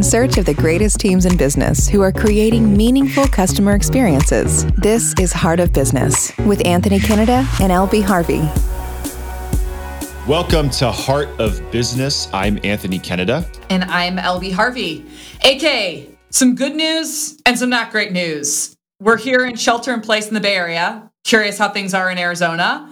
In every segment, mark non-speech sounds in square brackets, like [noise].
in search of the greatest teams in business who are creating meaningful customer experiences. This is Heart of Business with Anthony Kennedy and LB Harvey. Welcome to Heart of Business. I'm Anthony Kennedy. And I'm LB Harvey. AK, some good news and some not great news. We're here in shelter in place in the Bay Area. Curious how things are in Arizona.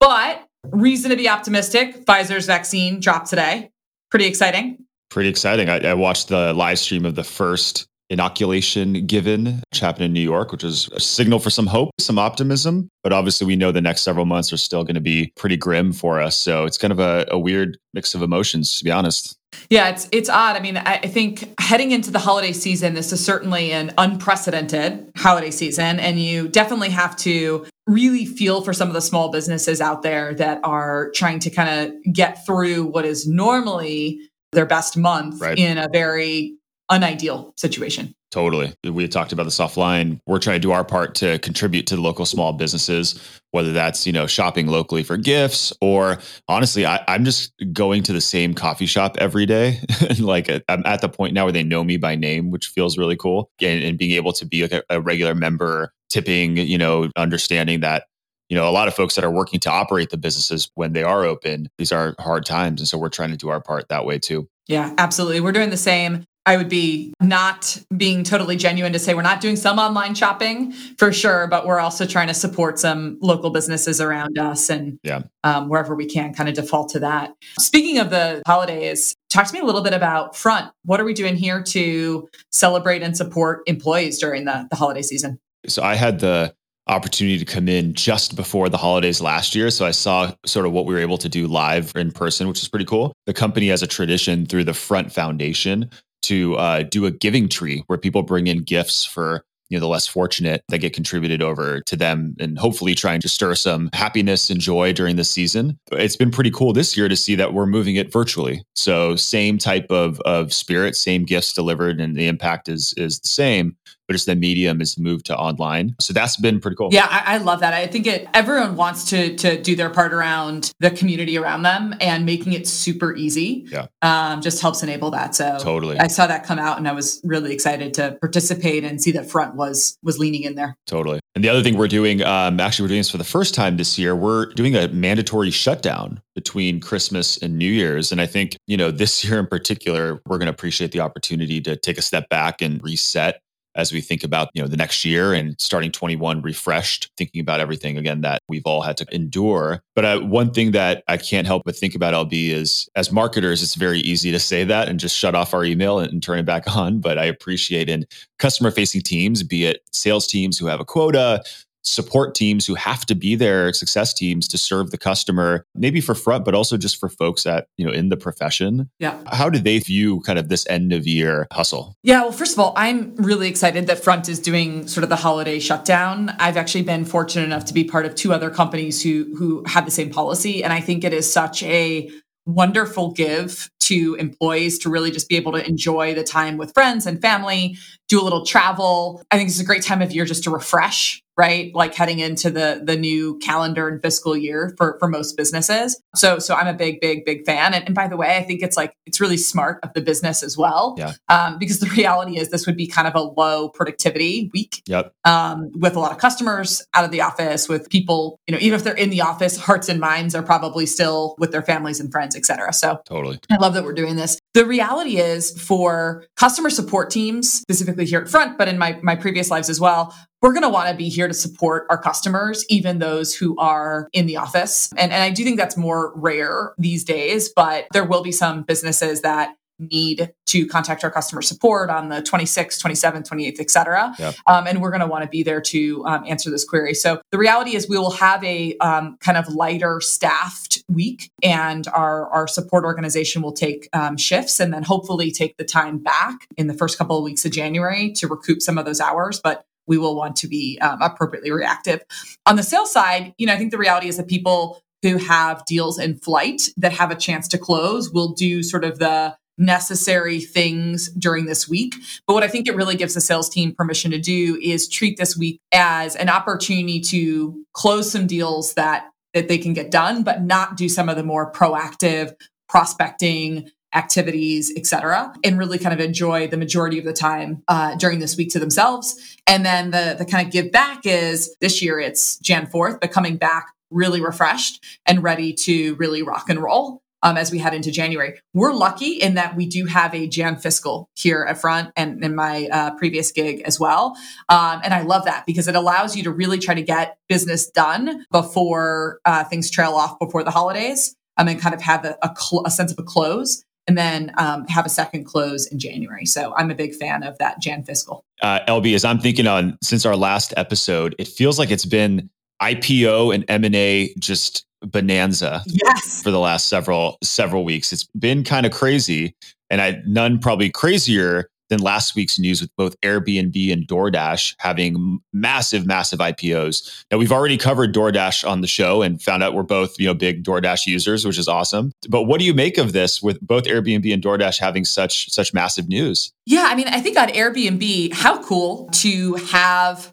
But reason to be optimistic. Pfizer's vaccine dropped today. Pretty exciting. Pretty exciting. I, I watched the live stream of the first inoculation given, which happened in New York, which was a signal for some hope, some optimism. But obviously, we know the next several months are still going to be pretty grim for us. So it's kind of a, a weird mix of emotions, to be honest. Yeah, it's it's odd. I mean, I think heading into the holiday season, this is certainly an unprecedented holiday season, and you definitely have to really feel for some of the small businesses out there that are trying to kind of get through what is normally their best month right. in a very unideal situation. Totally. We talked about the soft line. We're trying to do our part to contribute to the local small businesses, whether that's, you know, shopping locally for gifts or honestly, I, am just going to the same coffee shop every day. [laughs] like I'm at the point now where they know me by name, which feels really cool. And, and being able to be like a, a regular member, tipping, you know, understanding that you know, a lot of folks that are working to operate the businesses when they are open, these are hard times. And so we're trying to do our part that way too. Yeah, absolutely. We're doing the same. I would be not being totally genuine to say we're not doing some online shopping for sure, but we're also trying to support some local businesses around us and yeah. um, wherever we can kind of default to that. Speaking of the holidays, talk to me a little bit about Front. What are we doing here to celebrate and support employees during the, the holiday season? So I had the opportunity to come in just before the holidays last year. So I saw sort of what we were able to do live in person, which is pretty cool. The company has a tradition through the Front Foundation to uh, do a giving tree where people bring in gifts for you know the less fortunate that get contributed over to them and hopefully trying to stir some happiness and joy during the season it's been pretty cool this year to see that we're moving it virtually so same type of of spirit same gifts delivered and the impact is is the same but just the medium is moved to online. So that's been pretty cool. Yeah, I, I, love that. I think it everyone wants to to do their part around the community around them and making it super easy. Yeah, um, just helps enable that. So totally, I saw that come out and I was really excited to participate and see that Front was was leaning in there. Totally. And the other thing we're doing, um, actually, we're doing this for the first time this year. We're doing a mandatory shutdown between Christmas and New Year's. And I think, you know, this year in particular, we're going to appreciate the opportunity to take a step back and reset as we think about you know the next year and starting 21 refreshed thinking about everything again that we've all had to endure. But uh, one thing that i can't help but think about lb is as marketers it's very easy to say that and just shut off our email and, and turn it back [laughs] on but i appreciate in customer facing teams be it sales teams who have a quota support teams who have to be there, success teams to serve the customer, maybe for front, but also just for folks that, you know, in the profession. Yeah. How do they view kind of this end of year hustle? Yeah. Well, first of all, I'm really excited that Front is doing sort of the holiday shutdown. I've actually been fortunate enough to be part of two other companies who who have the same policy. And I think it is such a wonderful give to employees to really just be able to enjoy the time with friends and family, do a little travel. I think it's a great time of year just to refresh right like heading into the the new calendar and fiscal year for for most businesses so so i'm a big big big fan and, and by the way i think it's like it's really smart of the business as well yeah. um, because the reality is this would be kind of a low productivity week yep. um, with a lot of customers out of the office with people you know even if they're in the office hearts and minds are probably still with their families and friends etc so totally i love that we're doing this the reality is for customer support teams specifically here at front but in my my previous lives as well we're going to want to be here to support our customers, even those who are in the office. And, and I do think that's more rare these days, but there will be some businesses that need to contact our customer support on the 26th, 27th, 28th, et cetera. Yep. Um, and we're going to want to be there to um, answer this query. So the reality is we will have a um, kind of lighter staffed week and our, our support organization will take um, shifts and then hopefully take the time back in the first couple of weeks of January to recoup some of those hours. But we will want to be um, appropriately reactive. On the sales side, you know, I think the reality is that people who have deals in flight that have a chance to close will do sort of the necessary things during this week. But what I think it really gives the sales team permission to do is treat this week as an opportunity to close some deals that that they can get done, but not do some of the more proactive prospecting activities, etc., and really kind of enjoy the majority of the time uh, during this week to themselves. And then the the kind of give back is this year it's Jan 4th, but coming back really refreshed and ready to really rock and roll. Um, as we head into January, we're lucky in that we do have a Jan fiscal here at front and in my uh, previous gig as well. Um, and I love that because it allows you to really try to get business done before uh, things trail off before the holidays um, and kind of have a, a, cl- a sense of a close and then um, have a second close in January. So I'm a big fan of that Jan fiscal. Uh, LB, as I'm thinking on since our last episode, it feels like it's been IPO and M&A just bonanza yes. for the last several several weeks. It's been kind of crazy and I none probably crazier than last week's news with both Airbnb and DoorDash having massive, massive IPOs. Now we've already covered DoorDash on the show and found out we're both, you know, big DoorDash users, which is awesome. But what do you make of this with both Airbnb and DoorDash having such such massive news? Yeah, I mean, I think on Airbnb, how cool to have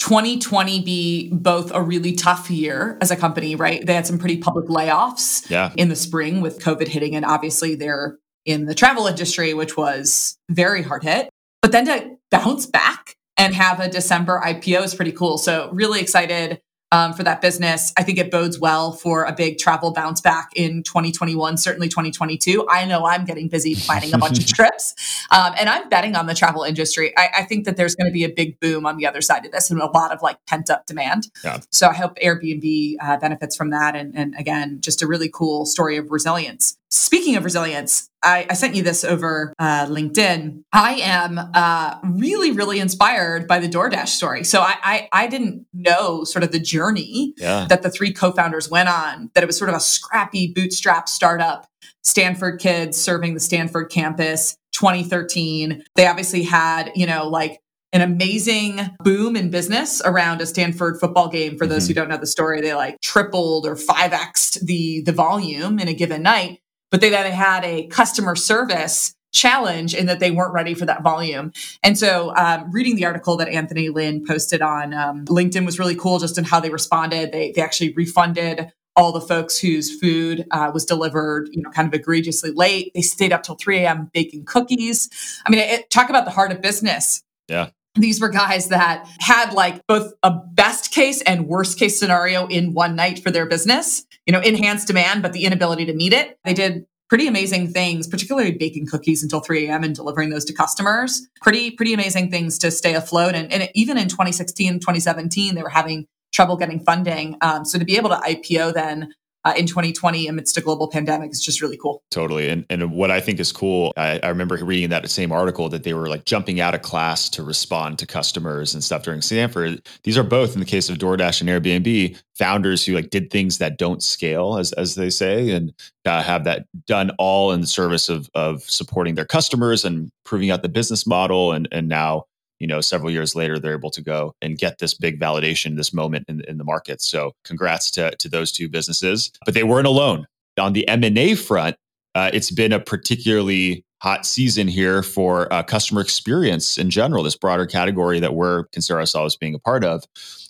2020 be both a really tough year as a company, right? They had some pretty public layoffs yeah. in the spring with COVID hitting, and obviously they're in the travel industry, which was very hard hit. But then to bounce back and have a December IPO is pretty cool. So, really excited um, for that business. I think it bodes well for a big travel bounce back in 2021, certainly 2022. I know I'm getting busy planning a bunch of [laughs] trips, um, and I'm betting on the travel industry. I, I think that there's going to be a big boom on the other side of this and a lot of like pent up demand. Yeah. So I hope Airbnb uh, benefits from that. And, and again, just a really cool story of resilience. Speaking of resilience, I, I sent you this over uh, LinkedIn. I am uh, really, really inspired by the DoorDash story. So I, I, I didn't know sort of the journey Yeah. that the three co-founders went on. That it was sort of a scrappy bootstrap startup. Stanford kids serving the Stanford campus, 2013. They obviously had, you know, like an amazing boom in business around a Stanford football game. For those Mhm. who don't know the story, they like tripled or 5x'd the the volume in a given night but they then had a customer service challenge in that they weren't ready for that volume. And so, um, reading the article that Anthony Lynn posted on um, LinkedIn was really cool, just in how they responded. They they actually refunded all the folks whose food uh, was delivered, you know, kind of egregiously late. They stayed up till 3 a.m. baking cookies. I mean, it, talk about the heart of business. Yeah. These were guys that had like both a best case and worst case scenario in one night for their business, you know, enhanced demand, but the inability to meet it. They did pretty amazing things, particularly baking cookies until 3 a.m. and delivering those to customers. Pretty, pretty amazing things to stay afloat. And, and even in 2016, 2017, they were having trouble getting funding. Um, so to be able to IPO then uh, in 2020 amidst a global pandemic is just really cool. Totally. And and what I think is cool, I, I remember reading that same article that they were like jumping out of class to respond to customers and stuff during Stanford. These are both in the case of DoorDash and Airbnb, founders who like did things that don't scale, as as they say, and uh, have that done all in the service of of supporting their customers and proving out the business model. And and now you know, several years later, they're able to go and get this big validation, this moment in, in the market. So congrats to, to those two businesses. But they weren't alone. On the M&A front, uh, it's been a particularly hot season here for uh, customer experience in general, this broader category that we're consider ourselves being a part of.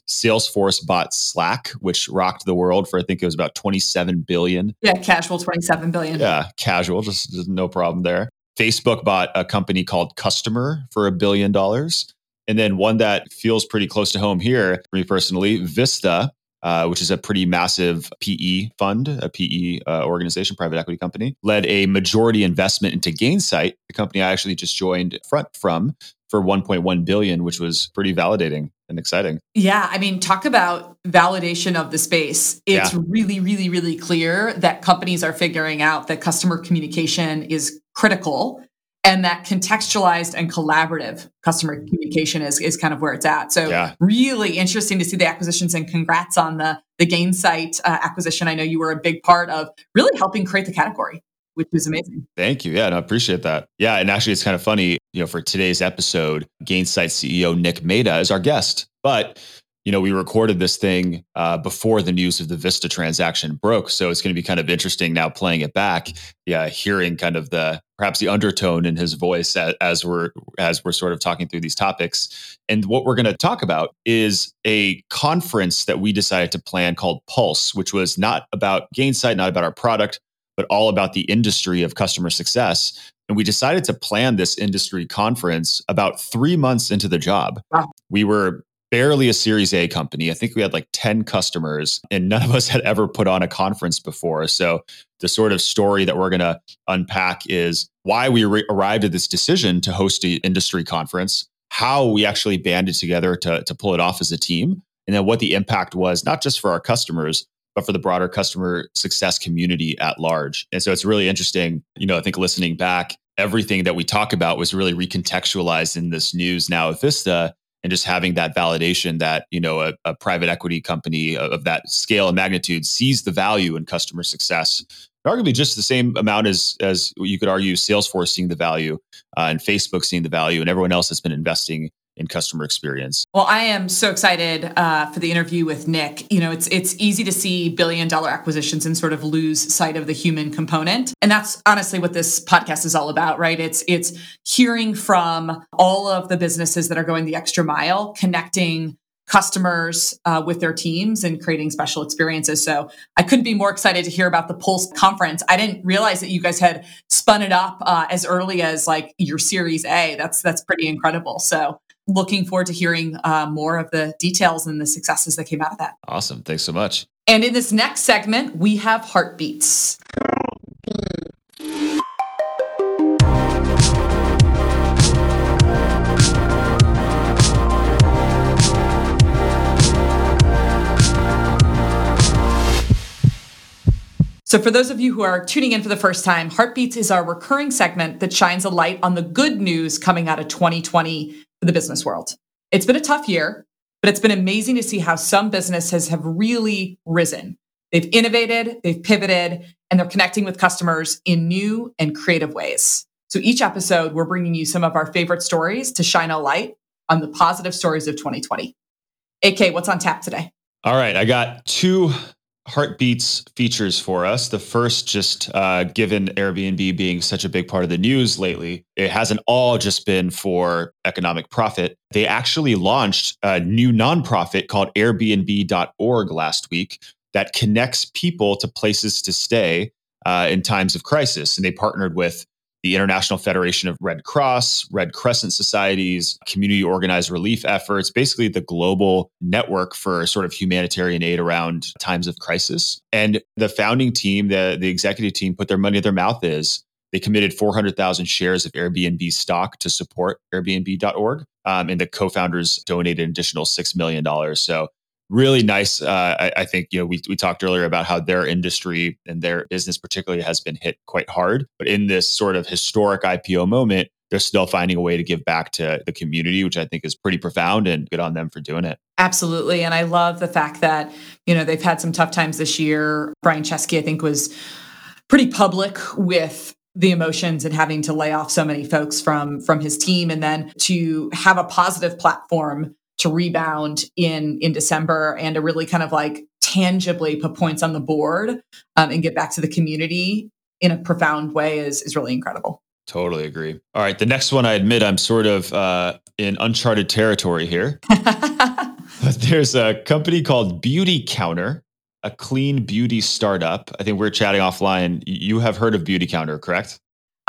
Salesforce bought Slack, which rocked the world for I think it was about 27 billion. Yeah, casual 27 billion. Yeah, casual, just, just no problem there. Facebook bought a company called Customer for a billion dollars. And then one that feels pretty close to home here for me personally, Vista, uh, which is a pretty massive PE fund, a PE uh, organization, private equity company, led a majority investment into Gainsight, the company I actually just joined front from for 1.1 billion, which was pretty validating and exciting. Yeah, I mean, talk about validation of the space. It's Yeah. really, really, really clear that companies are figuring out that customer communication is critical and that contextualized and collaborative customer communication is, is kind of where it's at. So Yeah. really interesting to see the acquisitions and congrats on the, the Gainsight uh, acquisition. I know you were a big part of really helping create the category, which is amazing. Thank you. Yeah, no, I appreciate that. Yeah, and actually, it's kind of funny. You know, for today's episode, Gainsight CEO Nick Mehta is our guest, but you know, we recorded this thing uh, before the news of the Vista transaction broke, so it's going to be kind of interesting now playing it back. Yeah, hearing kind of the perhaps the undertone in his voice as, as we're as we're sort of talking through these topics. And what we're going to talk about is a conference that we decided to plan called Pulse, which was not about Gainsight, not about our product, but all about the industry of customer success. And we decided to plan this industry conference about three months into the job. Wow. We were barely a Series A company. I think we had like 10 customers, and none of us had ever put on a conference before. So, the sort of story that we're going to unpack is why we re- arrived at this decision to host an industry conference, how we actually banded together to, to pull it off as a team, and then what the impact was, not just for our customers, but for the broader customer success community at large. And so it's really interesting. You know, I think listening back, everything that we talk about was really recontextualized in this news now of Vista and just having that validation that you know a, a, private equity company of that scale and magnitude sees the value in customer success arguably just the same amount as as you could argue salesforce seeing the value uh, and facebook seeing the value and everyone else that's been investing in customer experience. Well, I am so excited uh, for the interview with Nick. You know, it's it's easy to see billion dollar acquisitions and sort of lose sight of the human component, and that's honestly what this podcast is all about, right? It's it's hearing from all of the businesses that are going the extra mile, connecting customers uh, with their teams and creating special experiences. So I couldn't be more excited to hear about the Pulse conference. I didn't realize that you guys had spun it up uh, as early as like your Series A. That's that's pretty incredible. So looking forward to hearing uh, more of the details and the successes that came out of that. Awesome. Thanks so much. And in this next segment, we have heartbeats. So, for those of you who are tuning in for the first time, Heartbeats is our recurring segment that shines a light on the good news coming out of 2020 the business world. It's been a tough year, but it's been amazing to see how some businesses have really risen. They've innovated, they've pivoted, and they're connecting with customers in new and creative ways. So each episode, we're bringing you some of our favorite stories to shine a light on the positive stories of 2020. AK, what's on tap today? All right, I got two heartbeats features for us. The first, just uh, given Airbnb being such a big part of the news lately, it hasn't all just been for economic profit. They actually launched a new nonprofit called Airbnb.org last week that connects people to places to stay uh, in times of crisis. And they partnered with the International Federation of Red Cross, Red Crescent Societies, community organized relief efforts, basically the global network for sort of humanitarian aid around times of crisis. And the founding team, the, the executive team, put their money where their mouth is. They committed 400,000 shares of Airbnb stock to support Airbnb.org. Um, and the co founders donated an additional $6 million. So really nice. Uh, I, I, think you know we we talked earlier about how their industry and their business particularly has been hit quite hard, but in this sort of historic IPO moment, they're still finding a way to give back to the community, which I think is pretty profound and good on them for doing it. Absolutely, and I love the fact that you know they've had some tough times this year. Brian Chesky, I think, was pretty public with the emotions and having to lay off so many folks from from his team and then to have a positive platform to rebound in in December and to really kind of like tangibly put points on the board um, and get back to the community in a profound way is is really incredible. Totally agree. All right, the next one I admit I'm sort of uh, in uncharted territory here. [laughs] There's a company called Beautycounter, a clean beauty startup. I think we we're chatting offline. You have heard of Beautycounter, correct?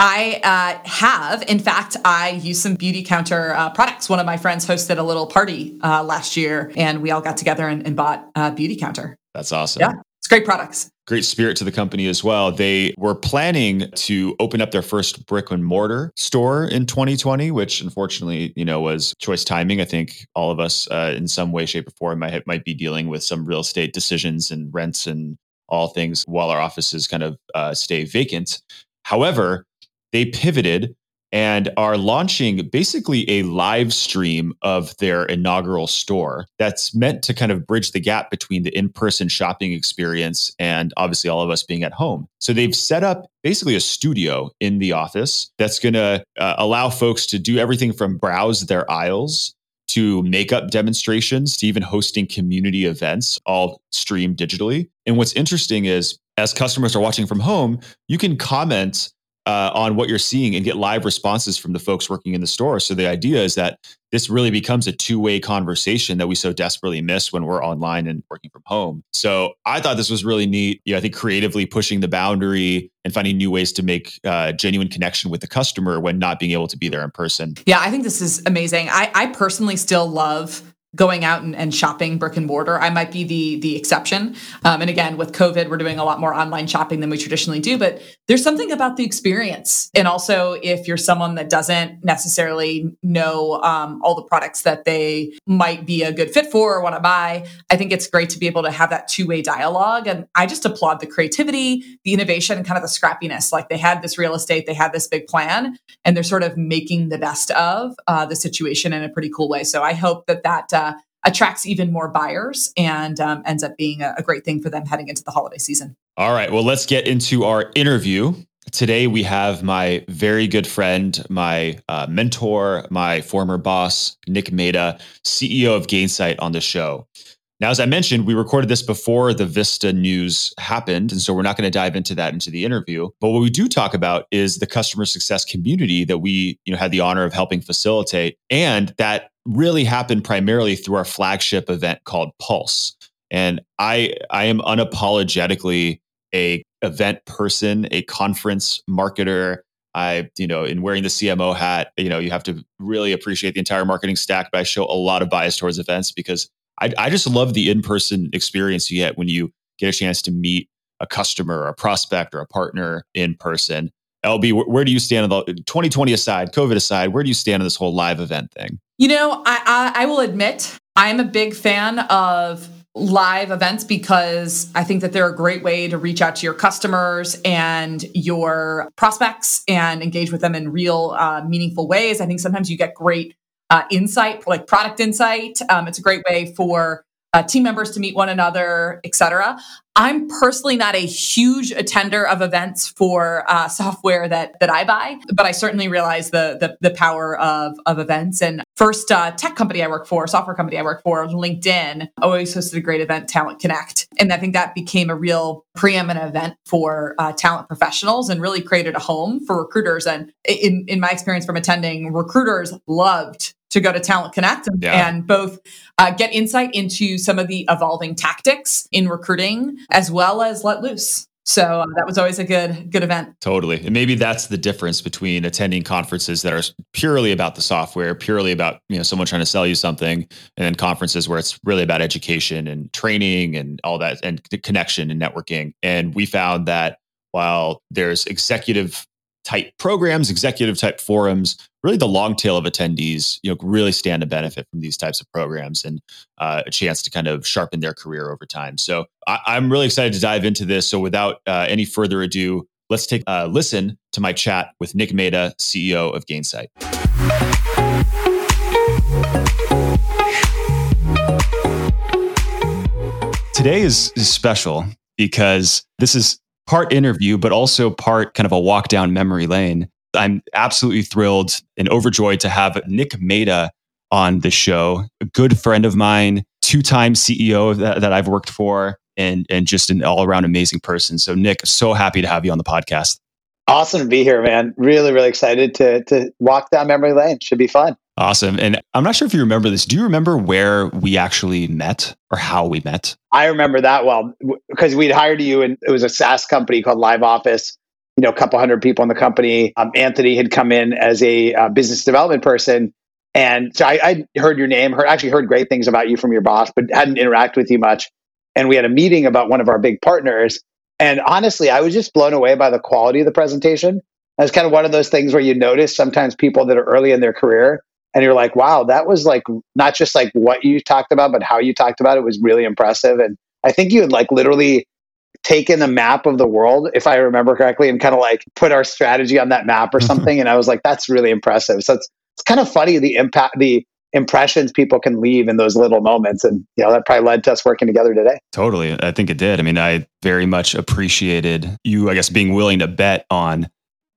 I uh, have. In fact, I use some Beautycounter uh, products. One of my friends hosted a little party uh, last year, and we all got together and, and bought uh, Beautycounter. That's awesome. Yeah, it's great products. Great spirit to the company as well. They were planning to open up their first brick and mortar store in 2020, which unfortunately, you know, was choice timing. I think all of us, uh, in some way, shape, or form, might might be dealing with some real estate decisions and rents and all things while our offices kind of uh, stay vacant. However, they pivoted and are launching basically a live stream of their inaugural store that's meant to kind of bridge the gap between the in person shopping experience and obviously all of us being at home. So they've set up basically a studio in the office that's going to uh, allow folks to do everything from browse their aisles to makeup demonstrations to even hosting community events all streamed digitally. And what's interesting is as customers are watching from home, you can comment uh, on what you're seeing and get live responses from the folks working in the store. So the idea is that this really becomes a two-way conversation that we so desperately miss when we're online and working from home. So I thought this was really neat. Yeah, I think creatively pushing the boundary and finding new ways to make uh, genuine connection with the customer when not being able to be there in person. Yeah, I think this is amazing. I, I personally still love going out and, and, shopping brick and mortar. I might be the the exception. Um, and again, with COVID, we're doing a lot more online shopping than we traditionally do. But there's something about the experience, and also if you're someone that doesn't necessarily know um, all the products that they might be a good fit for or want to buy, I think it's great to be able to have that two way dialogue. And I just applaud the creativity, the innovation, and kind of the scrappiness. Like they had this real estate, they had this big plan, and they're sort of making the best of uh, the situation in a pretty cool way. So I hope that that uh, attracts even more buyers and um, ends up being a, a great thing for them heading into the holiday season. All right. Well, let's get into our interview. Today, we have my very good friend, my uh, mentor, my former boss, Nick Mehta, CEO of Gainsight, on the show. Now, as I mentioned, we recorded this before the Vista news happened. And so we're not going to dive into that into the interview. But what we do talk about is the customer success community that we you know, had the honor of helping facilitate. And that really happened primarily through our flagship event called Pulse. And I, I am unapologetically a event person, a conference marketer. I, you know, in wearing the CMO hat, you know, you have to really appreciate the entire marketing stack, but I show a lot of bias towards events because I, I just love the in-person experience you get when you get a chance to meet a customer or a prospect or a partner in person. LB, where, where do you stand on the 2020 aside, COVID aside? Where do you stand on this whole live event thing? You know, I, I, I will admit I'm a big fan of live events because I think that they're a great way to reach out to your customers and your prospects and engage with them in real, uh, meaningful ways. I think sometimes you get great uh, insight, like product insight. Um, it's a great way for uh, team members to meet one another, etc. I'm personally not a huge attender of events for uh, software that that I buy, but I certainly realize the the, the power of of events. And first uh, tech company I work for, software company I work for, LinkedIn, always hosted a great event, Talent Connect, and I think that became a real preeminent event for uh, talent professionals and really created a home for recruiters. And in in my experience from attending, recruiters loved to go to Talent Connect and, yeah. and both uh, get insight into some of the evolving tactics in recruiting as well as let loose. So uh, that was always a good good event. Totally. And maybe that's the difference between attending conferences that are purely about the software, purely about, you know, someone trying to sell you something, and then conferences where it's really about education and training and all that and connection and networking. And we found that while there's executive type programs, executive type forums, really the long tail of attendees, you know, really stand to benefit from these types of programs and uh, a chance to kind of sharpen their career over time. So I, am really excited to dive into this. So without uh, any further ado, let's take a listen to my chat with Nick Mehta, CEO of Gainsight. Today is, is special because this is part interview, but also part kind of a walk down memory lane. I'm absolutely thrilled and overjoyed to have Nick Mehta on the show, a good friend of mine, two time CEO that, that I've worked for, and, and just an all around amazing person. So, Nick, so happy to have you on the podcast. Awesome to be here, man. Really, really excited to, to walk down memory lane. Should be fun. Awesome. And I'm not sure if you remember this. Do you remember where we actually met or how we met? I remember that well because we'd hired you and it was a SaaS company called Live Office. You know, a couple hundred people in the company. Um, Anthony had come in as a uh, business development person. And so I, I heard your name, heard, actually heard great things about you from your boss, but hadn't interacted with you much. And we had a meeting about one of our big partners. And honestly, I was just blown away by the quality of the presentation. It's kind of one of those things where you notice sometimes people that are early in their career and you're like, wow, that was like not just like what you talked about, but how you talked about it was really impressive. And I think you had like literally taken a map of the world, if I remember correctly, and kind of like put our strategy on that map or mm-hmm. something. and I was like, that's really impressive. So it's it's kind of funny the impact the impressions people can leave in those little moments. And you know, that probably led to us working together today. Totally. I think it did. I mean, I very much appreciated you, I guess, being willing to bet on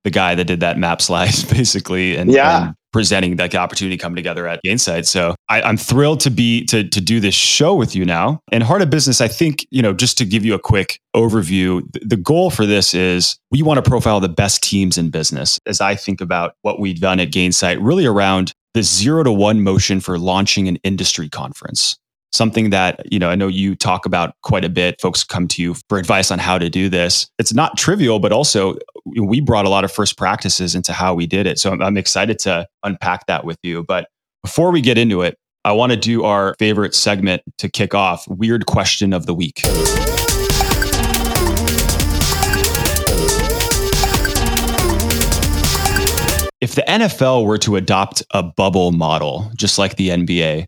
the guy that did that map [laughs] slide basically and, yeah. and presenting that opportunity coming together at Gainsight. So I, am thrilled to be to to do this show with you now. And Heart of Business, I think, you know, just to give you a quick overview, the goal for this is we want to profile the best teams in business. As I think about what we've done at Gainsight, really around the zero to one motion for launching an industry conference something that you know i know you talk about quite a bit. Folks come to you for advice on how to do this. It's not trivial but also we brought a lot of first practices into how we did it. So i'm, I'm excited to unpack that with you. But before we get into it i want to do our favorite segment to kick off weird question of the week. If the NFL were to adopt a bubble model, just like the NBA,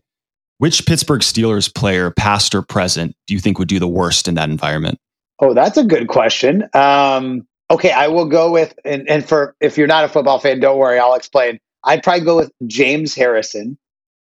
which Pittsburgh Steelers player, past or present, do you think would do the worst in that environment? Oh, that's a good question. Um, okay, I will go with, and, and for if you're not a football fan, don't worry, I'll explain. I'd probably go with James Harrison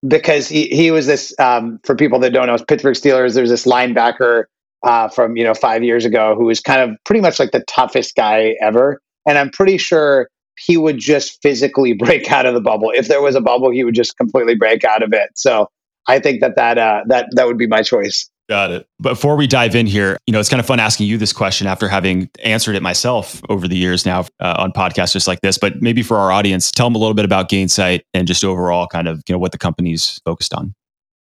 because he, he was this, um, for people that don't know, Pittsburgh Steelers, there's this linebacker uh, from, you know, five years ago who was kind of pretty much like the toughest guy ever. And I'm pretty sure he would just physically [laughs] break out of the bubble. If there was a bubble, he would just completely break out of it. So I think that that uh, that that would be my choice. Got it. Before we dive in here, you know, it's kind of fun asking you this question after having answered it myself over the years now uh, on podcasts just like this. But maybe for our audience, tell them a little bit about Gainsight and just overall kind of you know what the company's focused on.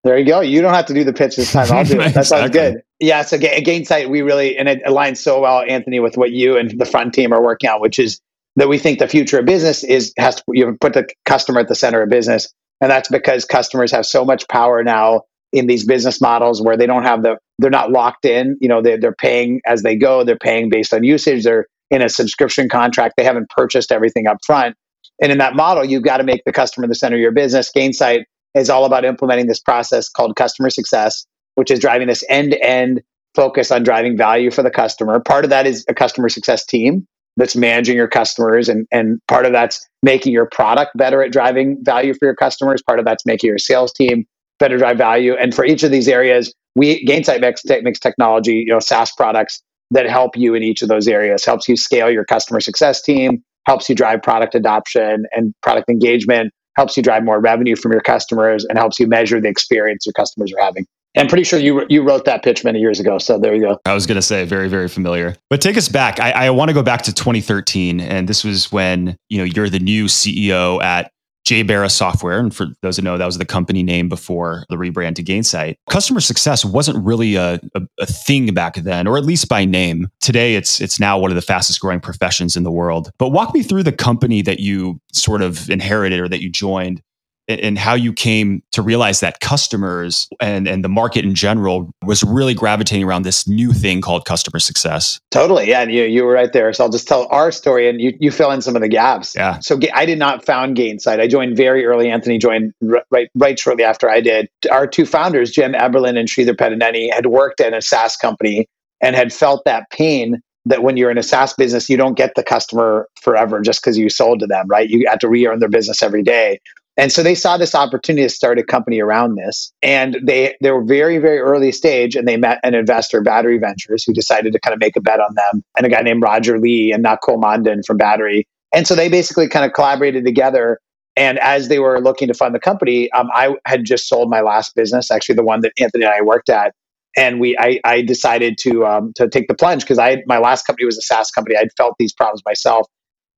There you go. You don't have to do the pitch this time. I'll do it. [laughs] That sounds good. Yeah. So Gainsight, we really and it aligns so well, Anthony, with what you and the front team are working on, which is that we think the future of business is has to you put the customer at the center of business and that's because customers have so much power now in these business models where they don't have the, they're not locked in. You know, they're, they're paying as they go, they're paying based on usage, they're in a subscription contract, they haven't purchased everything up front. And in that model, you've got to make the customer the center of your business. Gainsight is all about implementing this process called customer success, which is driving this end to end focus on driving value for the customer. Part of that is a customer success team that's managing your customers and and part of that's making your product better at driving value for your customers. Part of that's making your sales team better drive value. And for each of these areas we gainsight makes, makes technology you know saas products that help you in each of those areas helps you scale your customer success team helps you drive product adoption and product engagement helps you drive more revenue from your customers and helps you measure the experience your customers are having I'm pretty sure you you wrote that pitch many years ago. So there you go. I was going to say very very familiar. But take us back. I, I want to go back to 2013, and this was when you know you're the new CEO at JBara Software, and for those that know, that was the company name before the rebrand to Gainsight. Customer success wasn't really a, a, a, thing back then, or at least by name. Today, it's it's now one of the fastest growing professions in the world. But walk me through the company that you sort of inherited or that you joined and how you came to realize that customers and, and the market in general was really gravitating around this new thing called customer success. Totally. Yeah. And you, you were right there. So I'll just tell our story and you, you fill in some of the gaps. Yeah. So I did not found Gainsight. I joined very early. Anthony joined right, right shortly after I did. Our two founders, Jim Eberlin and Sridhar Peddineni, had worked at a SaaS company and had felt that pain that when you're in a SaaS business, you don't get the customer forever just because you sold to them, right? You have to re earn their business every day. And so they saw this opportunity to start a company around this. And they they were very, very early stage and they met an investor, Battery Ventures, who decided to kind of make a bet on them, and a guy named Roger Lee and Nakul Mandan from Battery. And so they basically kind of collaborated together. And as they were looking to fund the company, um, I had just sold my last business, actually the one that Anthony and I worked at. And we, I, I decided to um, to take the plunge because I my last company was a SaaS company. I'd felt these problems myself,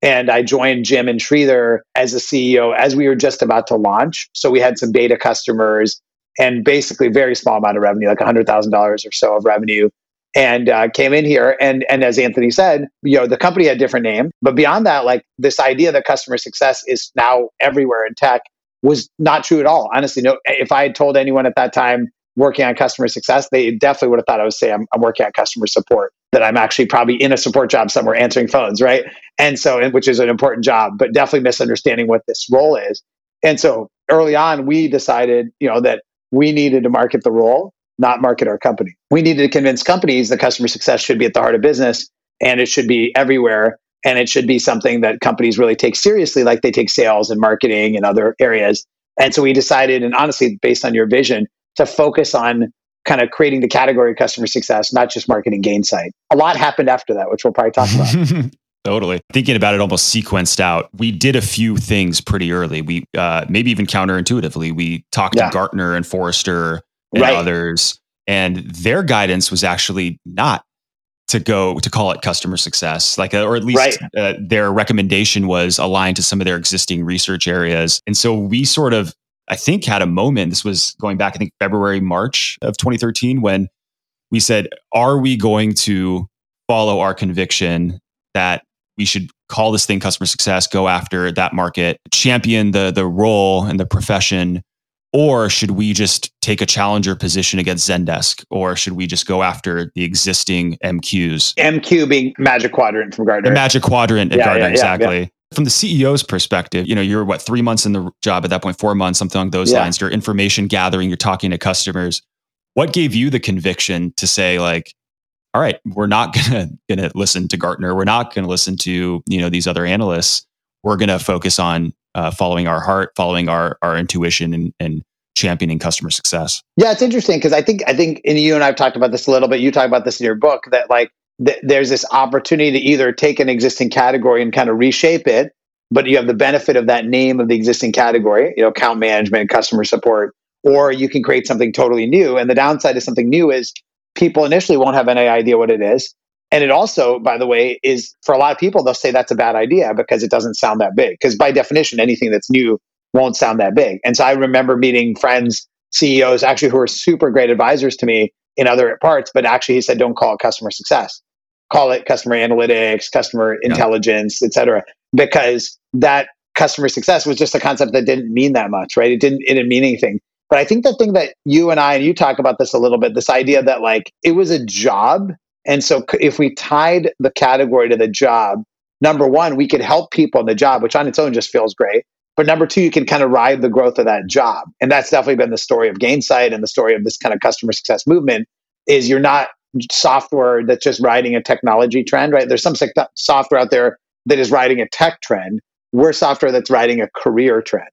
and I joined Jim and Sridhar as a CEO as we were just about to launch. So we had some beta customers and basically very small amount of revenue, like $100,000 or so of revenue. And uh, came in here, and and as Anthony said, you know the company had different name, but beyond that, like this idea that customer success is now everywhere in tech was not true at all. Honestly, no. If I had told anyone at that time working on customer success, they definitely would have thought I was saying I'm, I'm working on customer support that I'm actually probably in a support job somewhere answering phones, right? And so, which is an important job, but definitely misunderstanding what this role is. And so early on, we decided, you know, that we needed to market the role, not market our company. We needed to convince companies that customer success should be at the heart of business and it should be everywhere. And it should be something that companies really take seriously, like they take sales and marketing and other areas. And so we decided, and honestly, based on your vision, to focus on kind of creating the category of customer success, not just marketing gain Gainsight. A lot happened after that, which we'll probably talk about. [laughs] Totally. Thinking about it almost sequenced out. We did a few things pretty early. We uh, maybe even counterintuitively. We talked yeah. to Gartner and Forrester and right. others, and their guidance was actually not to go to call it customer success like uh, or at least right. uh, their recommendation was aligned to some of their existing research areas and so we sort of i think had a moment this was going back i think february march of 2013 when we said are we going to follow our conviction that we should call this thing customer success go after that market champion the the role and the profession or should we just take a challenger position against Zendesk? Or should we just go after the existing MQs? MQ being Magic Quadrant from Gartner. The Magic Quadrant at yeah, Gartner, yeah, exactly. Yeah, from the CEO's perspective, you know, you're what, three months in the job at that point, four months, something along those lines. You're information gathering, you're talking to customers. What gave you the conviction to say, like, all right, we're not [laughs] gonna gonna listen to Gartner. We're not gonna listen to, you know, these other analysts. We're gonna focus on uh, following our heart, following our our intuition, and, and championing customer success. Yeah, it's interesting because I think I think and you and I've talked about this a little bit. You talk about this in your book that like th- there's this opportunity to either take an existing category and kind of reshape it, but you have the benefit of that name of the existing category, you know, account management, customer support, or you can create something totally new. And the downside of something new is people initially won't have any idea what it is. And it also, by the way, is for a lot of people, they'll say that's a bad idea because it doesn't sound that big. Because by definition, anything that's new won't sound that big. And so I remember meeting friends, CEOs, actually who are super great advisors to me in other parts, but actually he said, don't call it customer success. Call it customer analytics, customer yeah. intelligence, et cetera, because that customer success was just a concept that didn't mean that much, right? It didn't, it didn't mean anything. But I think the thing that you and I, and you talk about this a little bit, this idea that like it was a job and so if we tied the category to the job, number one, we could help people in the job, which on its own just feels great. But number two, you can kind of ride the growth of that job. And that's definitely been the story of Gainsight and the story of this kind of customer success movement is you're not software that's just riding a technology trend, right? There's some software out there that is riding a tech trend. We're software that's riding a career trend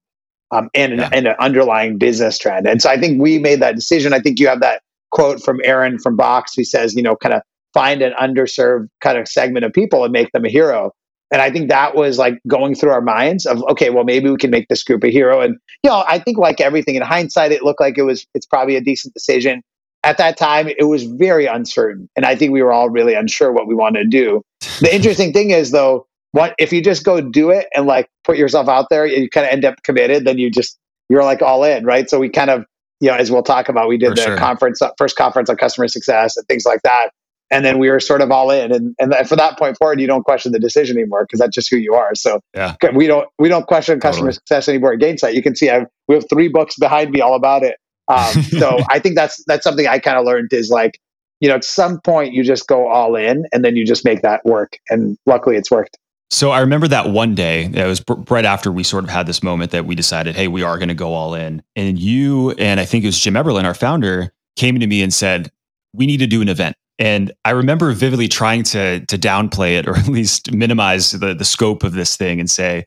um, and, an, and an underlying business trend. And so I think we made that decision. I think you have that quote from Aaron from Box who says, you know, kind of find an underserved kind of segment of people and make them a hero. And I think that was like going through our minds of, okay, well, maybe we can make this group a hero. And, you know, I think like everything in hindsight, it looked like it was, it's probably a decent decision. At that time, it was very uncertain. And I think we were all really unsure what we wanted to do. The interesting thing is, though, what if you just go do it and like put yourself out there, you kind of end up committed, then you just, you're like all in, right? So we kind of, you know, as we'll talk about, we did For the sure. conference, uh, first conference on customer success and things like that and then we were sort of all in and and for that point forward you don't question the decision anymore because that's just who you are so yeah. we don't we don't question customer totally. success anymore at gainsight you can see i we have three books behind me all about it um, [laughs] so i think that's that's something i kind of learned is like you know at some point you just go all in and then you just make that work and luckily it's worked so I remember that one day, it was right after we sort of had this moment that we decided, hey, we are going to go all in. And you and I think it was Jim Eberlin, our founder, came to me and said, we need to do an event. And I remember vividly trying to to downplay it or [laughs] at least minimize the the scope of this thing and say,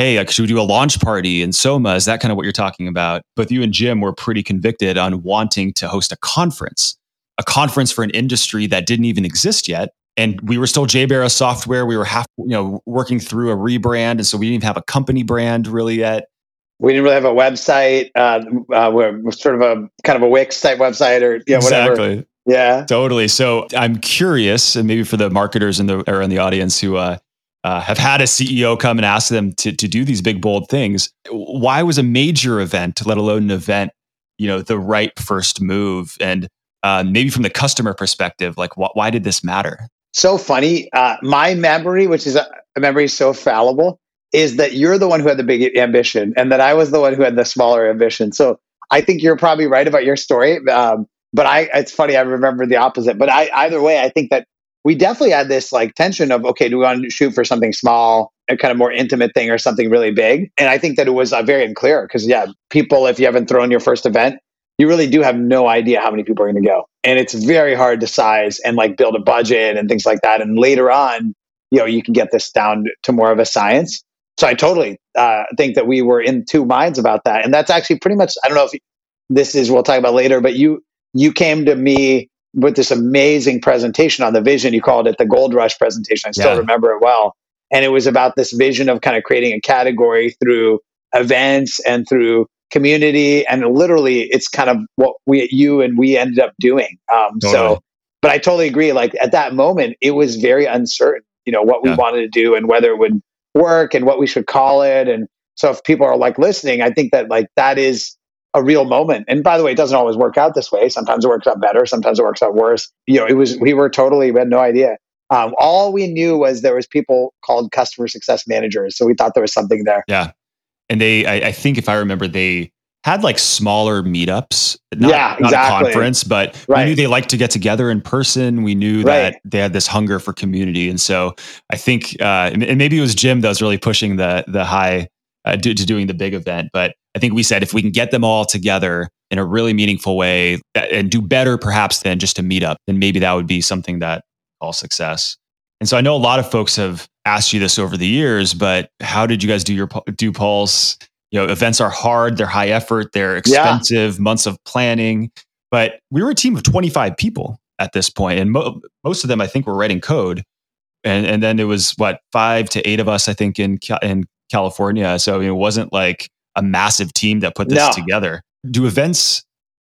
hey, should we do a launch party in Soma? Is that kind of what you're talking about? Both you and Jim were pretty convicted on wanting to host a conference, a conference for an industry that didn't even exist yet. And we were still JBara software. We were half, you know, working through a rebrand. And so we didn't even have a company brand really yet. We didn't really have a website. Uh, uh, we're sort of a kind of a Wix type website or you know, whatever. Exactly. Yeah, totally. So I'm curious, and maybe for the marketers in the or in the audience who uh, uh, have had a CEO come and ask them to to do these big bold things, why was a major event, let alone an event, you know, the right first move? And uh, maybe from the customer perspective, like wh- why did this matter? So funny. Uh, my memory, which is a, a memory so fallible, is that you're the one who had the big ambition, and that I was the one who had the smaller ambition. So I think you're probably right about your story. Um, but I, it's funny, I remember the opposite. But I, either way, I think that we definitely had this like tension of, okay, do we want to shoot for something small, a kind of more intimate thing, or something really big? And I think that it was uh, very unclear because, yeah, people, if you haven't thrown your first event, you really do have no idea how many people are going to go. And it's very hard to size and like build a budget and things like that. And later on, you know, you can get this down to more of a science. So I totally uh, think that we were in two minds about that. And that's actually pretty much, I don't know if this is, we'll talk about later, but you, you came to me with this amazing presentation on the vision. You called it the Gold Rush presentation. I still yeah. remember it well. And it was about this vision of kind of creating a category through events and through community. And literally, it's kind of what we, you and we ended up doing. Um, totally. So, but I totally agree. Like at that moment, it was very uncertain, you know, what we yeah. wanted to do and whether it would work and what we should call it. And so if people are like listening, I think that like that is a real moment. And by the way, it doesn't always work out this way. Sometimes it works out better. Sometimes it works out worse. You know, it was, we were totally, we had no idea. Um, all we knew was there was people called customer success managers. So we thought there was something there. Yeah. And they, I, I think if I remember, they had like smaller meetups, not, yeah, exactly. not a conference, but right. we knew they liked to get together in person. We knew right. that they had this hunger for community. And so I think, uh, and maybe it was Jim that was really pushing the, the high, uh, to, to doing the big event. But I think we said if we can get them all together in a really meaningful way and do better perhaps than just a meetup, then maybe that would be something that all success. And so I know a lot of folks have asked you this over the years, but how did you guys do your do Pulse? You know, events are hard, they're high effort, they're expensive, yeah. months of planning. But we were a team of 25 people at this point, and mo- most of them, I think, were writing code. And and then it was what five to eight of us, I think, in in California. So it wasn't like a massive team that put this no. together. Do events,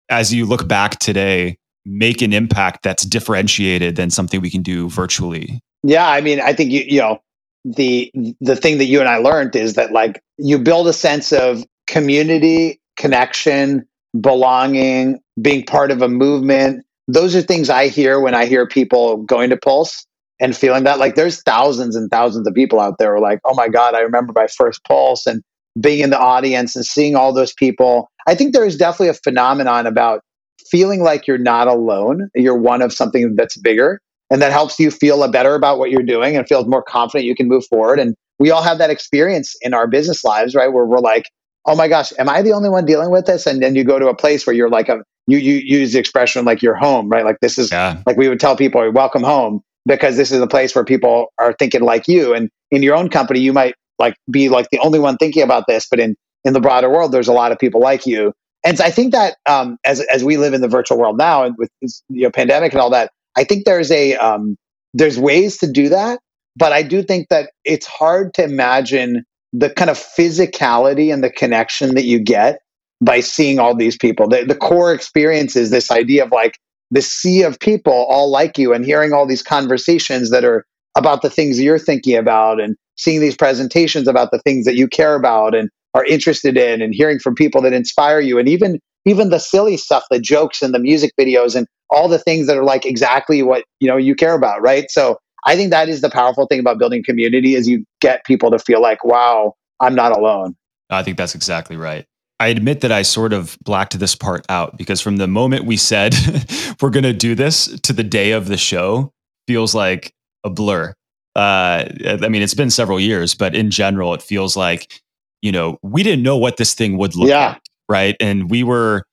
as you look back today, make an impact that's differentiated than something we can do virtually? Yeah, I mean, I think you you know the the thing that you and I learned is that like you build a sense of community, connection, belonging, being part of a movement. Those are things I hear when I hear people going to Pulse and feeling that like there's thousands and thousands of people out there who are like, oh my God, I remember my first pulse and being in the audience and seeing all those people. I think there is definitely a phenomenon about feeling like you're not alone. You're one of something that's bigger. And that helps you feel a better about what you're doing and feels more confident you can move forward. And we all have that experience in our business lives, right? Where we're like, oh my gosh, am I the only one dealing with this? And then you go to a place where you're like a you you use the expression like you're home, right? Like this is yeah. like we would tell people, welcome home because this is a place where people are thinking like you. And in your own company, you might like be like the only one thinking about this, but in in the broader world, there's a lot of people like you. And so I think that um, as as we live in the virtual world now, and with you know pandemic and all that, I think there's a um, there's ways to do that. But I do think that it's hard to imagine the kind of physicality and the connection that you get by seeing all these people. The, the core experience is this idea of like the sea of people all like you and hearing all these conversations that are about the things you're thinking about and seeing these presentations about the things that you care about and are interested in and hearing from people that inspire you and even even the silly stuff the jokes and the music videos and all the things that are like exactly what you know you care about right? So i think that is the powerful thing about building community is you get people to feel like wow i'm not alone. I think that's exactly right I admit that I sort of blacked this part out because from the moment we said [laughs] we're going to do this to the day of the show feels like a blur. Uh, I mean, it's been several years, but in general, it feels like, you know, we didn't know what this thing would look yeah. like. Right. And we were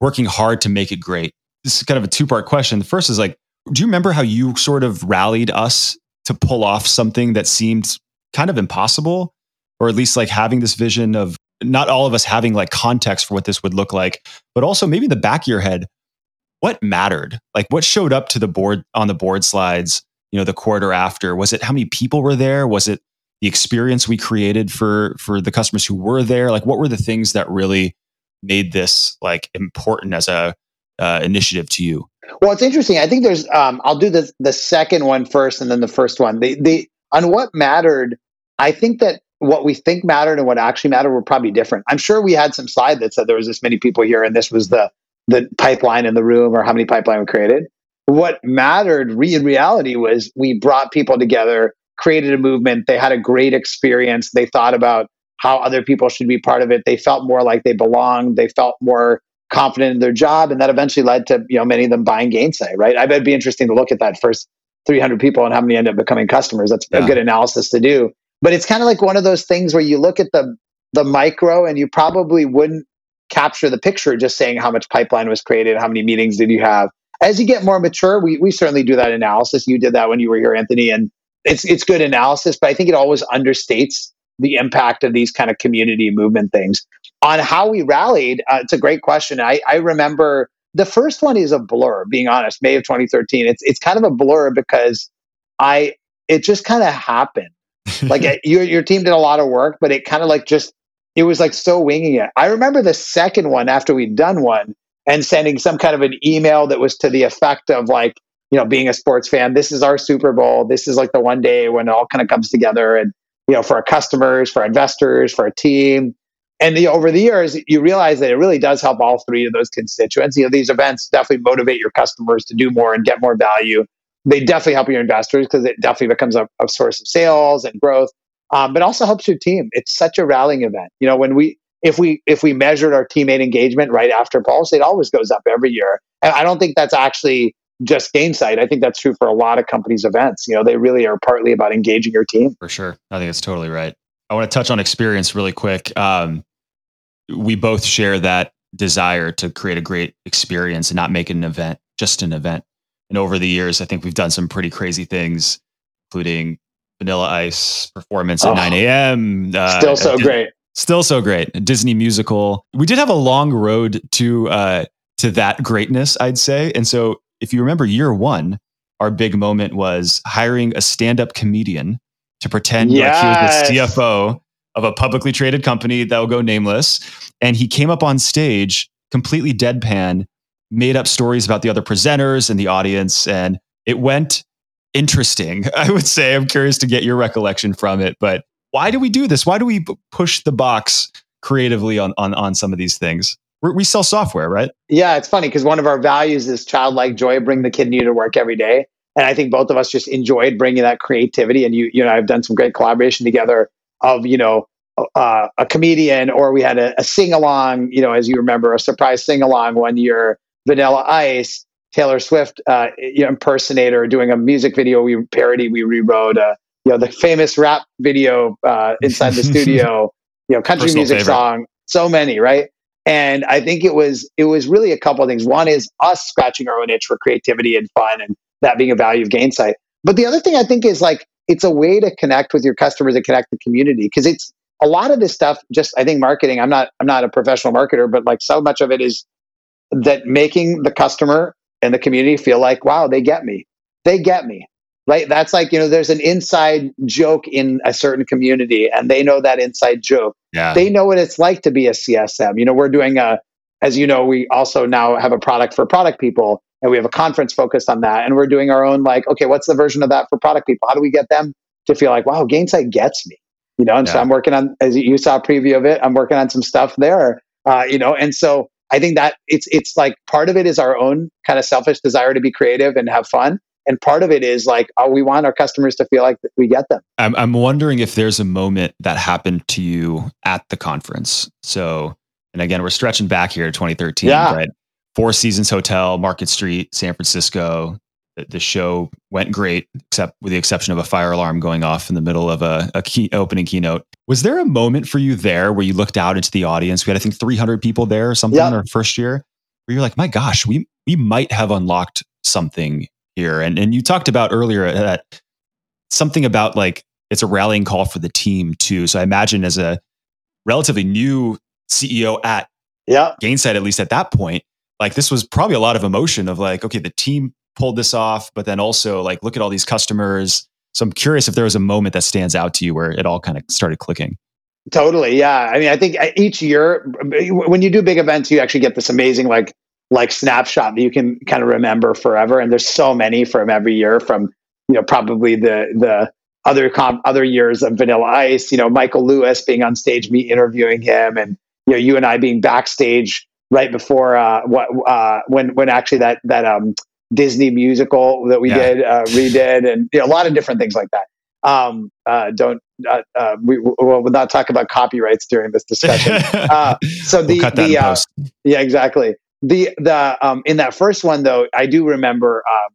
working hard to make it great. This is kind of a two part question. The first is like, do you remember how you sort of rallied us to pull off something that seemed kind of impossible? Or at least like having this vision of not all of us having like context for what this would look like, but also maybe in the back of your head, what mattered? Like what showed up to the board on the board slides, you know, the quarter after? Was it how many people were there? Was it the experience we created for for the customers who were there? Like what were the things that really made this like important as a uh, initiative to you? Well, it's interesting. I think there's um, I'll do the the second one first and then the first one. The the on what mattered, I think that what we think mattered and what actually mattered were probably different. I'm sure we had some slide that said there was this many people here and this was the the pipeline in the room or how many pipeline we created. What mattered re- in reality was we brought people together, created a movement. They had a great experience. They thought about how other people should be part of it. They felt more like they belonged. They felt more confident in their job, and that eventually led to you know many of them buying Gainsight. Right? I bet it'd be interesting to look at that first 300 people and how many end up becoming customers. That's yeah. a good analysis to do. But it's kind of like one of those things where you look at the the micro and you probably wouldn't capture the picture just saying how much pipeline was created, how many meetings did you have. As you get more mature, we we certainly do that analysis. You did that when you were here, Anthony, and it's it's good analysis, but I think it always understates the impact of these kind of community movement things. On how we rallied, uh, it's a great question. I, I remember the first one is a blur. Being honest, May of 2013. It's it's kind of a blur because I it just kind of happened. [laughs] like your your team did a lot of work, but it kind of like just it was like so winging it. I remember the second one after we'd done one and sending some kind of an email that was to the effect of like you know being a sports fan. This is our Super Bowl. This is like the one day when it all kind of comes together and you know for our customers, for investors, for our team and the, over the years, you realize that it really does help all three of those constituents. You know, these events definitely motivate your customers to do more and get more value. They definitely help your investors because it definitely becomes a, a, source of sales and growth. Um, but also helps your team. It's such a rallying event. You know, when we if we if we measured our teammate engagement right after Pulse, it always goes up every year. And I don't think that's actually just Gainsight. I think that's true for a lot of companies' events. You know, they really are partly about engaging your team. For sure, I think that's totally right. I want to touch on experience really quick. Um, we both share that desire to create a great experience and not make it an event, just an event. And over the years, I think we've done some pretty crazy things, including Vanilla Ice performance at oh, 9 a.m. Uh, still so great. Still so great. A Disney musical. We did have a long road to uh, to that greatness, I'd say. And so, if you remember, year one, our big moment was hiring a stand-up comedian to pretend yes. like he was the CFO of a publicly traded company that will go nameless. And he came up on stage completely deadpan, made up stories about the other presenters and the audience. And it went interesting, [laughs] I would say. I'm curious to get your recollection from it. But why do we do this? Why do we push the box creatively on, on, on some of these things? We sell software, right? Yeah, it's funny because one of our values is childlike joy, bring the kid in you to work every day. And I think both of us just enjoyed bringing that creativity. And you, you know, I've done some great collaboration together of you know uh, a comedian or we had a, a sing along you know as you remember a surprise sing along one year vanilla ice taylor swift uh, impersonator doing a music video we parody we rewrote uh, you know the famous rap video uh, inside the [laughs] studio you know country Personal music favorite. song so many right? And i think it was it was really a couple of things. One is us scratching our own itch for creativity and fun and that being a value of Gainsight. But the other thing i think is like it's a way to connect with your customers and connect the community because it's a lot of this stuff just i think marketing i'm not i'm not a professional marketer but like so much of it is that making the customer and the community feel like wow they get me they get me right that's like you know there's an inside joke in a certain community and they know that inside joke yeah. they know what it's like to be a csm you know we're doing a as you know we also now have a product for product people and we have a conference focused on that. And we're doing our own like, okay, what's the version of that for product people? How do we get them to feel like, wow, Gainsight gets me? You know, and yeah. so I'm working on, as you saw a preview of it, I'm working on some stuff there. Uh, you know, and so I think that it's it's like part of it is our own kind of selfish desire to be creative and have fun. And part of it is like, oh, we want our customers to feel like we get them. I'm, I'm wondering if there's a moment that happened to you at the conference. So, and again, we're stretching back here to 2013, yeah. right? Four Seasons Hotel, Market Street, San Francisco. The, show went great, except with the exception of a fire alarm going off in the middle of a, a key opening keynote. Was there a moment for you there where you looked out into the audience? We had, I think, 300 people there or something yep. in our first year, where you're like, my gosh, we we might have unlocked something here. And and you talked about earlier that something about like it's a rallying call for the team too. So I imagine as a relatively new CEO at yeah. Gainsight, at least at that point, like this was probably a lot of emotion of like, okay, the team pulled this off, but then also like, look at all these customers. So I'm curious if there was a moment that stands out to you where it all kind of started clicking. Totally. Yeah. I mean, I think uh, each year when you do big events, you actually get this amazing, like, like snapshot that you can kind of remember forever. And there's so many from every year from, you know, probably the, the, other comp, other years of Vanilla Ice, you know, Michael Lewis being on stage, me interviewing him, and you know, you and I being backstage right before uh, what uh, when when actually that that um, Disney musical that we yeah. did uh, redid, and you know, a lot of different things like that. Um, uh, don't uh, uh, we will not talk about copyrights during this discussion. [laughs] Uh, so the we'll the uh, yeah exactly the the um, in that first one though I do remember um,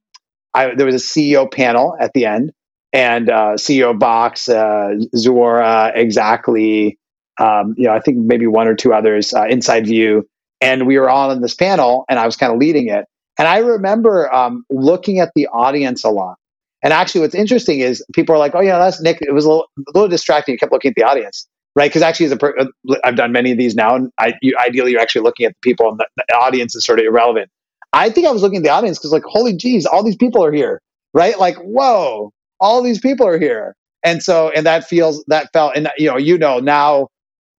I, there was a CEO panel at the end and uh, CEO Box uh, Zuora exactly um, you know I think maybe one or two others uh, Inside View and we were all in this panel and i was kind of leading it and i remember um, looking at the audience a lot. And actually what's interesting is people are like oh yeah that's nick. It was a little, a little distracting. You kept looking at the audience right? Because actually as a per- uh, i've done many of these now and I, you, ideally you're actually looking at the people and the, the audience is sort of irrelevant. I think I was looking at the audience because like, holy geez, all these people are here, right? Like, whoa, all these people are here. And so, and that feels, that felt, and you know, you know, now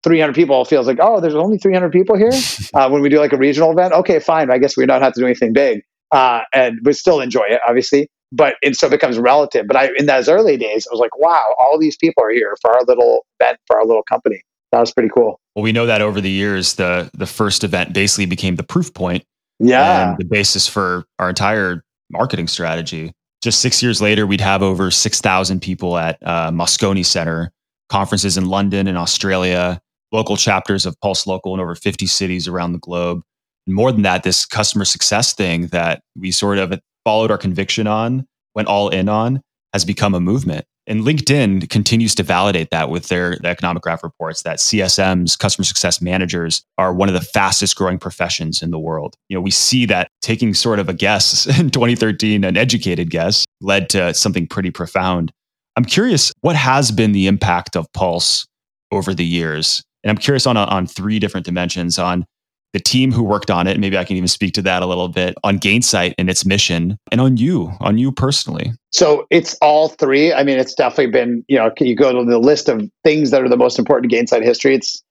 300 people feels like, oh, there's only 300 people here. [laughs] Uh, when we do like a regional event, okay, fine. I guess we don't have to do anything big. Uh, and we still enjoy it, obviously. But and so it becomes relative. But I, in those early days, I was like, wow, all these people are here for our little event, for our little company. That was pretty cool. Well, we know that over the years, the the first event basically became the proof point yeah. And the basis for our entire marketing strategy. Just six years later, we'd have over 6,000 people at uh, Moscone Center, conferences in London and Australia, local chapters of Pulse Local in over 50 cities around the globe. And more than that, this customer success thing that we sort of followed our conviction on, went all in on, has become a movement. And LinkedIn continues to validate that with their economic graph reports that CSMs, customer success managers, are one of the fastest growing professions in the world. You know, we see that taking sort of a guess [laughs] in 2013, an educated guess, led to something pretty profound. I'm curious, what has been the impact of Pulse over the years? And I'm curious on, on three different dimensions on the team who worked on it. Maybe I can even speak to that a little bit on Gainsight and its mission, and on you, on you personally. So it's all three. I mean, it's definitely been, you know, you go to the list of things that are the most important to Gainsight history. It's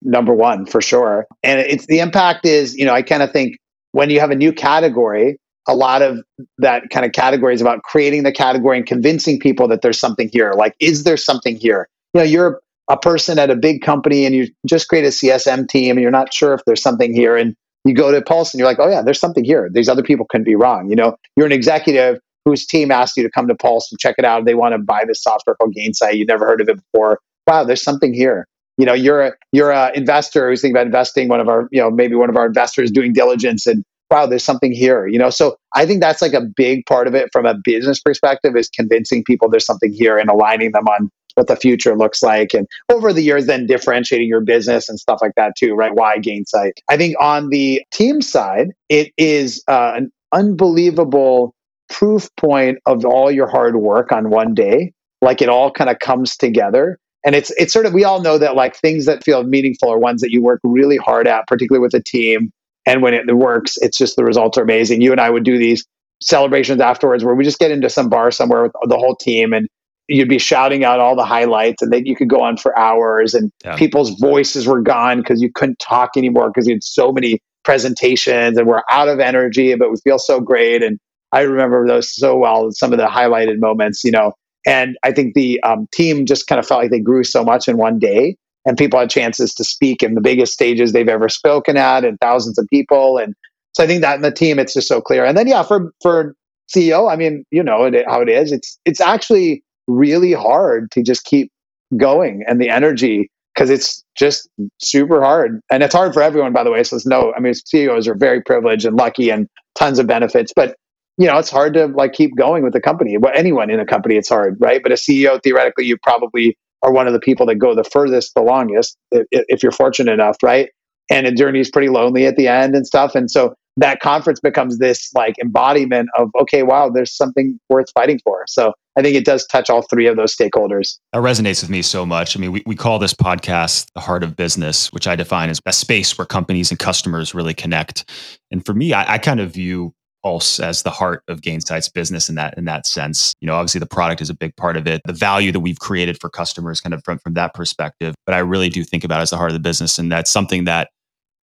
number one for sure. And it's the impact is, you know, I kind of think when you have a new category, a lot of that kind of category is about creating the category and convincing people that there's something here. Like, is there something here? You know, you're a person at a big company and you just create a CSM team and you're not sure if there's something here and you go to Pulse and you're like, oh yeah, there's something here. These other people couldn't be wrong. You know, you're an executive whose team asked you to come to Pulse and check it out. They want to buy this software called Gainsight. You've never heard of it before. Wow, there's something here. You know, you're a you're a investor who's thinking about investing. One of our, you know, maybe one of our investors doing diligence and wow, there's something here. You know, so I think that's like a big part of it from a business perspective is convincing people there's something here and aligning them on what the future looks like and over the years then differentiating your business and stuff like that too right? Why Gainsight i think on the team side it is uh, an unbelievable proof point of all your hard work on one day. Like it all kind of comes together. And it's it's sort of we all know that like things that feel meaningful are ones that you work really hard at particularly with a team. And when it works it's just the results are amazing. You and i would do these celebrations afterwards where we just get into some bar somewhere with the whole team and you'd be shouting out all the highlights and then you could go on for hours and yeah. people's voices were gone because you couldn't talk anymore because you had so many presentations and we're out of energy but we feel so great. And i remember those so well some of the highlighted moments you know and i think the um, team just kind of felt like they grew so much in one day and people had chances to speak in the biggest stages they've ever spoken at and thousands of people. And so i think that in the team it's just so clear. And then yeah for for ceo i mean you know how it is it's it's actually really hard to just keep going and the energy because it's just super hard. And it's hard for everyone by the way so there's no i mean ceos are very privileged and lucky and tons of benefits but you know it's hard to like keep going with the company. Well anyone in a company it's hard right? But a ceo theoretically you probably are one of the people that go the furthest the longest if, if you're fortunate enough right? And a journey is pretty lonely at the end and stuff and so that conference becomes this like embodiment of okay wow there's something worth fighting for. So i think it does touch all three of those stakeholders. That resonates with me so much. I mean we, we call this podcast the heart of business which i define as a space where companies and customers really connect. And for me i, I kind of view pulse as the heart of gainsight's business in that in that sense. You know obviously the product is a big part of it. The value that we've created for customers kind of from, from that perspective. But i really do think about it as the heart of the business. And that's something that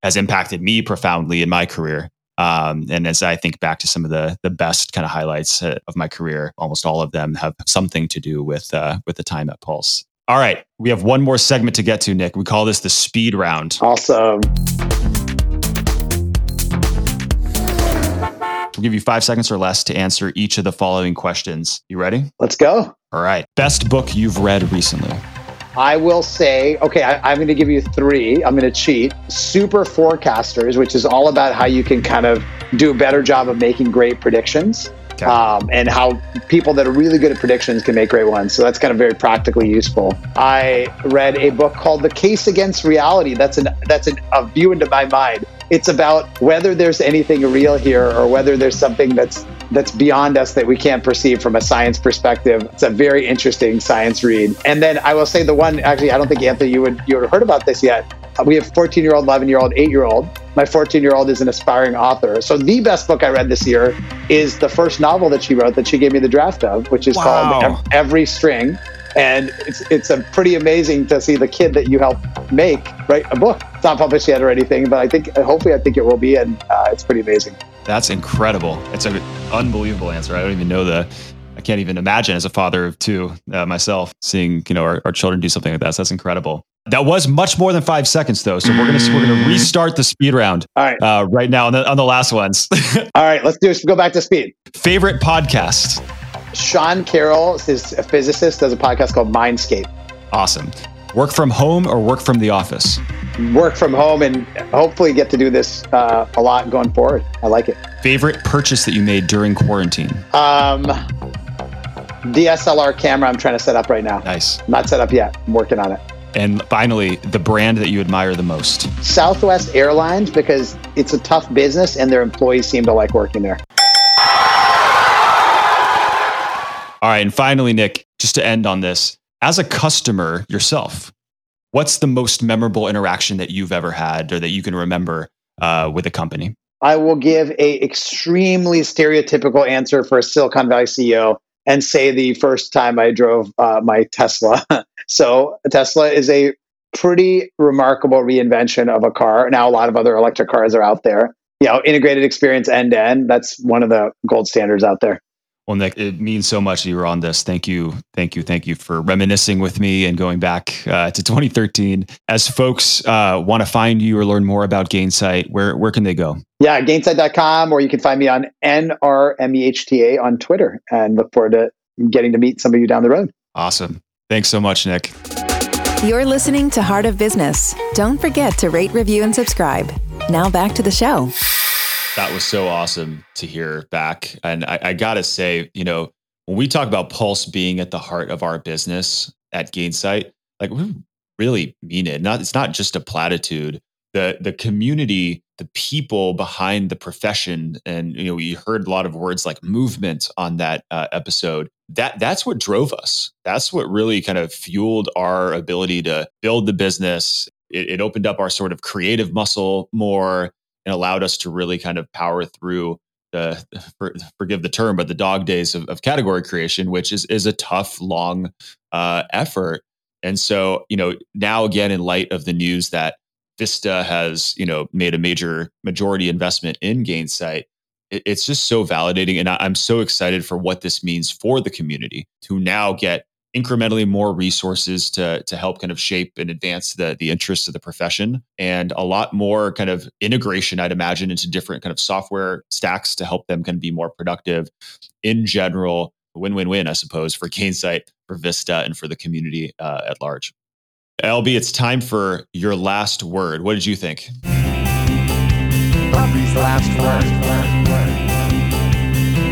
has impacted me profoundly in my career um, and as I think back to some of the the best kind of highlights uh, of my career, almost all of them have something to do with uh, with the time at Pulse. All right, we have one more segment to get to, Nick. We call this the speed round. Awesome. We'll give you five seconds or less to answer each of the following questions. You ready? Let's go. All right. Best book you've read recently. I will say, okay, I, am going to give you three. I'm going to cheat. Super Forecasters, which is all about how you can kind of do a better job of making great predictions. Okay. Um, and how people that are really good at predictions can make great ones. So that's kind of very practically useful. I read a book called The Case Against Reality. That's an that's an, a view into my mind. It's about whether there's anything real here or whether there's something that's that's beyond us that we can't perceive from a science perspective. It's a very interesting science read. And then I will say the one actually I don't think Anthony you would you would have heard about this yet. We have 14 year old, 11 year old, 8 year old. My 14 year old is an aspiring author. So the best book I read this year is the first novel that she wrote that she gave me the draft of, which is wow. called Every String. And it's it's a pretty amazing to see the kid that you helped make write a book. It's not published yet or anything, but I think hopefully I think it will be, and uh, it's pretty amazing. That's incredible. It's an unbelievable answer. I don't even know the I can't even imagine as a father of two uh, myself seeing you know our, our children do something like that. So that's incredible. That was much more than five seconds though. So we're gonna we're gonna restart the speed round. All right, uh, right now on the on the last ones. [laughs] All right, let's do let's go back to speed. Favorite podcast. Sean Carroll is a physicist. Does a podcast called Mindscape. Awesome. Work from home or work from the office. Work from home and hopefully get to do this uh, a lot going forward. I like it. Favorite purchase that you made during quarantine. Um, DSLR camera I'm trying to set up right now. Nice. Not set up yet. I'm working on it. And finally, the brand that you admire the most. Southwest Airlines because it's a tough business and their employees seem to like working there. All right. And finally, Nick, just to end on this, as a customer yourself, what's the most memorable interaction that you've ever had or that you can remember uh, with a company? I will give a extremely stereotypical answer for a Silicon Valley CEO and say the first time I drove uh, my Tesla. [laughs] so Tesla is a pretty remarkable reinvention of a car. Now a lot of other electric cars are out there. You know, integrated experience end to end. That's one of the gold standards out there. Well, Nick, it means so much that you were on this. Thank you, thank you, thank you for reminiscing with me and going back uh, to 2013. As folks uh, want to find you or learn more about Gainsight, where where can they go? Yeah, gainsight.com, or you can find me on NRMEHTA on Twitter, and look forward to getting to meet some of you down the road. Awesome. Thanks so much, Nick. You're listening to Heart of Business. Don't forget to rate, review, and subscribe. Now back to the show. That was so awesome to hear back. And I, I got to say, you know, when we talk about Pulse being at the heart of our business at Gainsight, like we really mean it. Not it's not just a platitude. The the community, the people behind the profession, and you know, we heard a lot of words like movement on that uh, episode. That that's what drove us. That's what really kind of fueled our ability to build the business. It, it opened up our sort of creative muscle more and allowed us to really kind of power through the for, forgive the term, but the dog days of, of, category creation, which is is a tough, long uh, effort. And so, you know, now again, in light of the news that Vista has, you know, made a major majority investment in Gainsight, it, it's just so validating, and I, I'm so excited for what this means for the community to now get incrementally more resources to to help kind of shape and advance the the interests of the profession and a lot more kind of integration i'd imagine into different kind of software stacks to help them kind of be more productive. In general win-win-win i suppose for gainsight for vista and for the community uh, at large lb it's time for your last word what did you think Bobby's last word.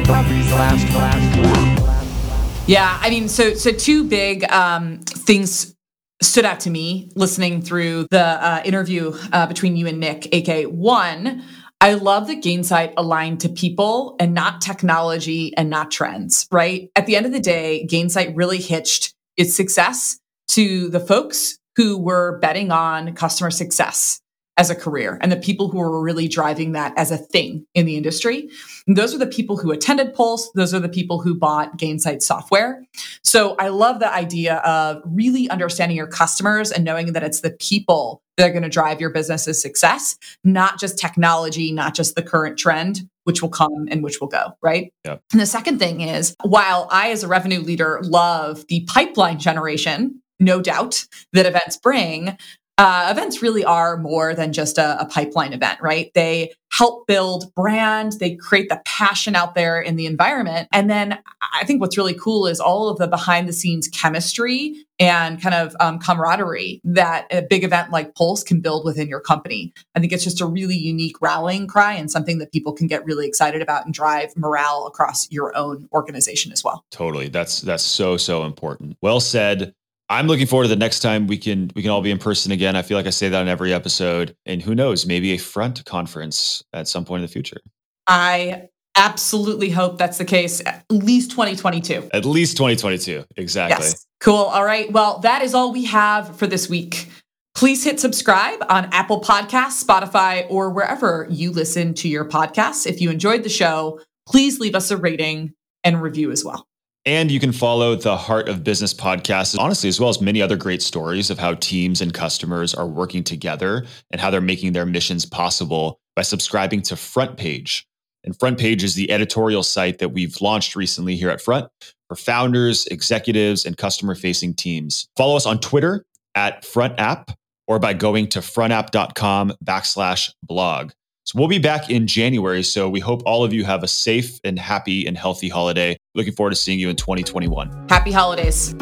Bobby's last, last word. Yeah, I mean, so so two big um, things stood out to me listening through the uh, interview uh, between you and Nick. AK one, I love that Gainsight aligned to people and not technology and not trends. Right at the end of the day, Gainsight really hitched its success to the folks who were betting on customer success as a career and the people who were really driving that as a thing in the industry. And those are the people who attended Pulse. Those are the people who bought Gainsight software. So I love the idea of really understanding your customers and knowing that it's the people that are going to drive your business's success, not just technology, not just the current trend, which will come and which will go, right? Yep. And the second thing is, while I, as a revenue leader, love the pipeline generation, no doubt that events bring, uh, events really are more than just a, a, pipeline event, right? They help build brand, they create the passion out there in the environment. And then I think what's really cool is all of the behind the scenes chemistry and kind of um, camaraderie that a big event like Pulse can build within your company. I think it's just a really unique rallying cry and something that people can get really excited about and drive morale across your own organization as well. Totally. That's that's so so important. Well said. I'm looking forward to the next time we can we can all be in person again. I feel like I say that in every episode, and who knows, maybe a front conference at some point in the future. I absolutely hope that's the case. At least 2022. At least 2022. Exactly. Yes. Cool. All right. Well, that is all we have for this week. Please hit subscribe on Apple Podcasts, Spotify, or wherever you listen to your podcasts. If you enjoyed the show, please leave us a rating and review as well. And you can follow the Heart of Business podcast, honestly, as well as many other great stories of how teams and customers are working together and how they're making their missions possible by subscribing to Front Page. And Front Page is the editorial site that we've launched recently here at Front for founders, executives, and customer facing teams. Follow us on Twitter at Front App or by going to frontapp.com backslash blog. So we'll be back in January. So we hope all of you have a safe and happy and healthy holiday. Looking forward to seeing you in 2021. Happy holidays.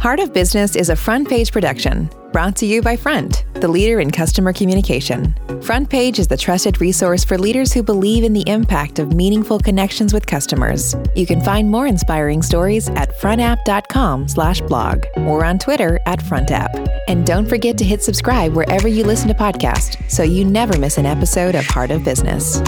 Heart of Business is a front page production brought to you by Front, the leader in customer communication. Front Page is the trusted resource for leaders who believe in the impact of meaningful connections with customers. You can find more inspiring stories at frontapp.com/blog or on Twitter at frontapp. And don't forget to hit subscribe wherever you listen to podcasts so you never miss an episode of Heart of Business.